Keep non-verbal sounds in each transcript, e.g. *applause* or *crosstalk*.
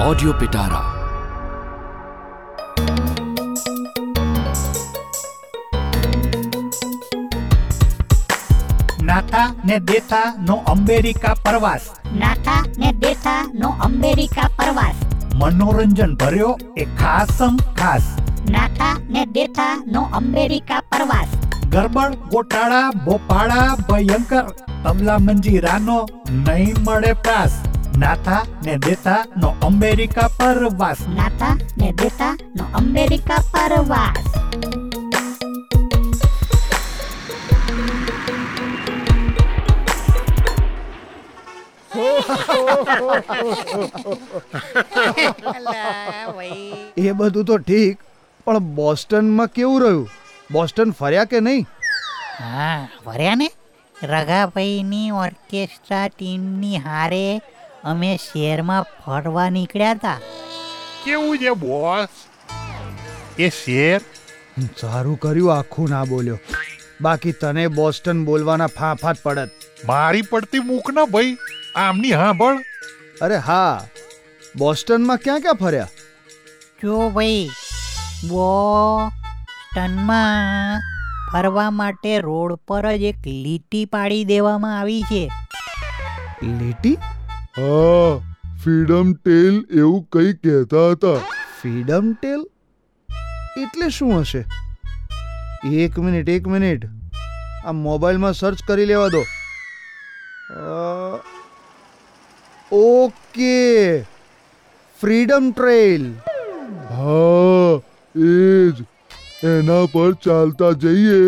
Audio પિટારા Natha ને દેથા નો America પ્રવાસ નાથા ને દેથા નો અમેરિકા પ્રવાસ મનોરંજન ભર્યો એ ખાસ ખાસ નાથા ને દેથા નો અમેરિકા પ્રવાસ ગરબડ ગોટાળા ભોપાળા ભયંકર તમલા મંજીરાનો નહીં મળે પ્રાસ નાથા ને દેથા નો અમેરિકા પરવાસ. નાથા ને દેથા નો અમેરિકા પરવાસ. એ બધું તો ઠીક પણ બોસ્ટનમાં કેવું રહ્યું? બોસ્ટન ફર્યા કે નહીં? હા ફર્યા ને? રઘાભાઈની ઓર્કેસ્ટ્રા ટીમની હારે અમે શહેરમાં ફરવા નીકળ્યા હતા કેવું છે બોસ? એ શેર? સારું કર્યું આખું ના બોલ્યો. બાકી તને બોસ્ટન બોલવાના ફાંફાત પડત. મારી પડતી મૂક ના ભાઈ. આમની હાંભળ. અરે હા બોસ્ટનમાં ક્યાં ક્યાં ફર્યા? જો ભાઈ બોસ્ટનમાં ફરવા માટે રોડ પર જ એક લીટી પાડી દેવામાં આવી છે. લીટી? હા ફ્રીડમ ટેલ એવું કંઈ કહેતા હતા. ફ્રીડમ ટેલ એટલે શું હશે? એક મિનિટ એક મિનિટ. આ મોબાઈલમાં સર્ચ કરી લેવા દો. ઓકે. ફ્રીડમ ટ્રેલ હા એ જ એના પર ચાલતા જઈએ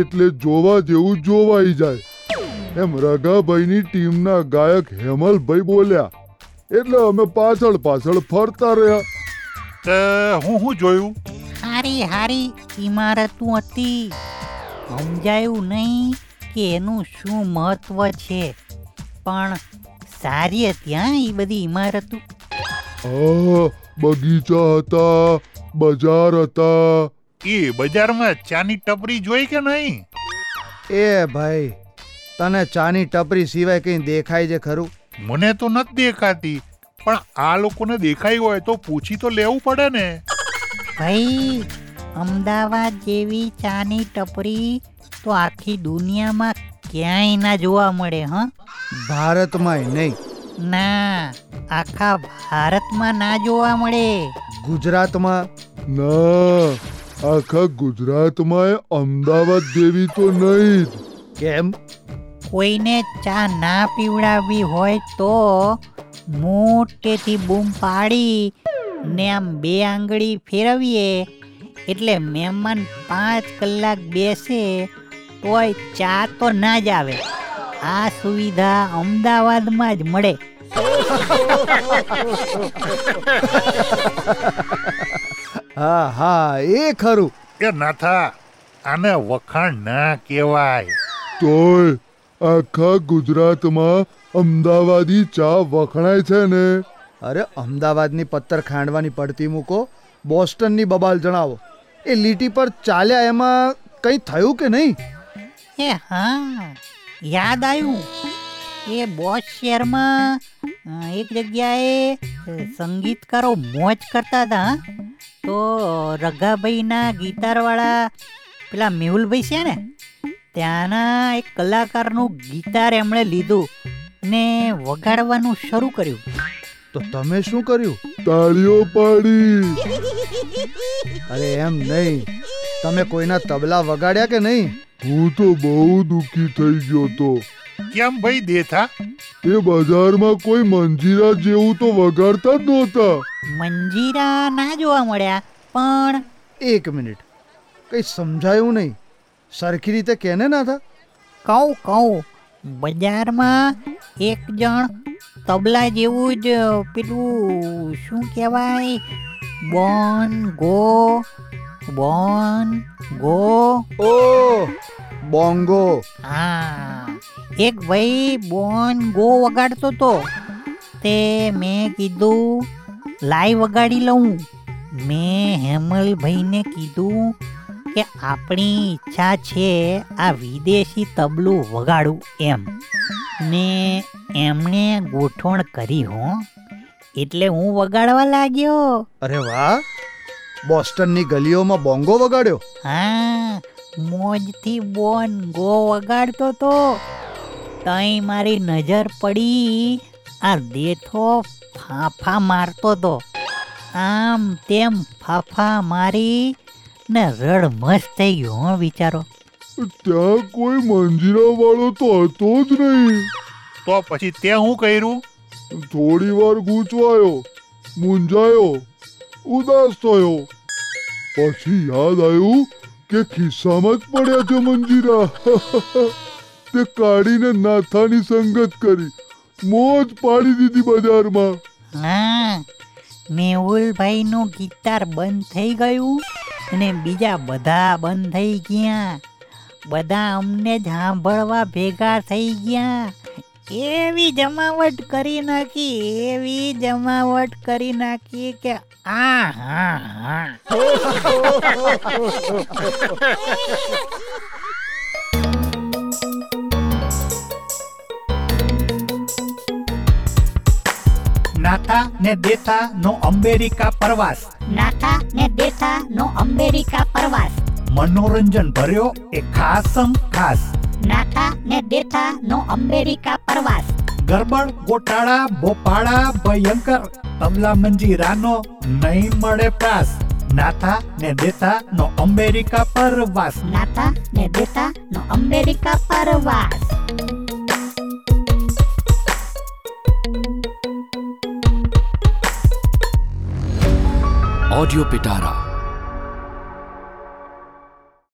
એટલે જોવા જેવું જોવાઈ જાય. એમ રગાભાઈની ટીમના ગાયક હેમલભાઈ બોલ્યા. એટલે અમે પાછળ પાછળ ફરતા રહ્યા. તે હું હું જોયું? હારી હારી ઇમારતું હતી. સમજાયું નહીં કે એનું શું મહત્વ છે. પણ સારી હતી હા એ બધી ઇમારતો હા બગીચા હતા બજાર હતા. એ બજારમાં ચાની ટપરી જોઈ કે નહીં? એ ભાઈ તને ચાની ટપરી સિવાય કંઈ દેખાય છે ખરું? મને તો નથી દેખાતી પણ આ લોકોને દેખાઈ હોય તો પૂછી તો લેવું પડે ને. ભાઈ અમદાવાદ જેવી ચાની ટપરી તો આખી દુનિયામાં ક્યાંય ના જોવા મળે હ? ભારતમાંય નહીં. ના આખા ભારતમાં ના જોવા મળે. ગુજરાતમાં? ના આખા ગુજરાતમાં અમદાવાદ જેવી તો નહીં જ. કેમ? કોઈને ચા ના પીવડાવવી હોય તો મોટેથી બૂમ પાડી ને આમ બે આંગળી ફેરવીએ. એટલે મહેમાન પાંચ કલાક બેસે તોય ચા તો ના જ આવે. આ સુવિધા અમદાવાદમાં જ મળે. હા હા એ ખરું. એ નાથા આને વખાણ ના કહેવાય. તોય આખા ગુજરાતમાં અમદાવાદી ચા વખણાય છે ને. અરે અમદાવાદની પત્તર ખાંડવાની પડતી મૂકો બોસ્ટનની બબાલ જણાવો. એ લીટી પર ચાલ્યા એમાં કંઈ થયું કે નહીં? એ હા યાદ આવ્યું. એ બોસ શહેરમાં એક જગ્યાએ સંગીતકારો મોજ કરતા હતા તો રઘાભાઈના ગિટારવાળા પેલા મેહુલભાઈ છે ને ત્યાંના એક કલાકારનું ગિટાર એમણે લીધું ને વગાડવાનું શરૂ કર્યું. તો તમે શું કર્યું? તાળીઓ પાડી. અરે એમ નહીં. તમે કોઈના તબલા વગાડ્યા કે નહીં? હું તો બહુ દુઃખી થઈ ગયો તો. કેમ ભાઈ દેથા? એ બજારમાં કોઈ મંજીરા જેવું તો વગાડતા જ નહોતા. મંજીરા ના જોવા મળ્યા પણ એક મિનિટ. કંઈ સમજાયું નહીં. સરખી રીતે કેને ના થા? કહું કહું. બજારમાં એક જણ તબલા જેવું જ પેલું શું કહેવાય? બોન ગો બોન ગો. ઓ બોંગો. હા. એક ભાઈ બોન ગો વગાડતો તો. તે મેં કીધું લાઈ વગાડી લઉં. મેં હેમલભાઈને કીધું કે આપણી ઈચ્છા છે આ વિદેશી તબલું વગાડું એમ. ને એમણે ગોઠવણ કરી હો. એટલે હું વગાડવા લાગ્યો. અરે વાહ. બોસ્ટનની ગલીઓમાં બોંગો વગાડ્યો? હા મોજથી બોન ગો વગાડતો તો. તઈ મારી નજર પડી આ દેઠો ફાફા મારતો તો. આમ તેમ ફાફા મારી ને રડ મસ્ત થઈ ગયો હો વિચારો. ત્યાં કોઈ મંજીરા વાળો તો હતો જ નહીં. તો પછી તે હું કર્યું? થોડી વાર ગૂંચવાયો મૂંઝાયો ઉદાસ થયો. પછી યાદ આવ્યું કે ખિસ્સામાં જ પડ્યા છે મંજીરા. *laughs* તે કાઢીને નાથાની સંગત કરી મોજ પાડી દીધી બજારમાં. હા મેહુલભાઈનું ગીતાર બંધ થઈ ગયું. અને બીજા બધા બંધ થઈ ગયા. બધા અમને જ સાંભળવા ભેગા થઈ ગયા. એવી જમાવટ કરી નાખી, એવી જમાવટ કરી નાખી કે આ, હા હા. *laughs* નાથા ને દેથા નો અમેરિકા પ્રવાસ. નાથા ને દેથા નો અમેરિકા પ્રવાસ. મનોરંજન ભર્યો એ ખાસમ ખાસ. નાથા ને દેથા નો અમેરિકા પ્રવાસ. ગરબડ ગોટાળા ભોપાળા ભયંકર. તબલા મંજીરાનો નહીં મળે પ્રાસ. નાથા ને દેથા નો અમેરિકા પ્રવાસ. નાથા ને દેથા નો અમેરિકા પ્રવાસ. ઓડિયો પિટારા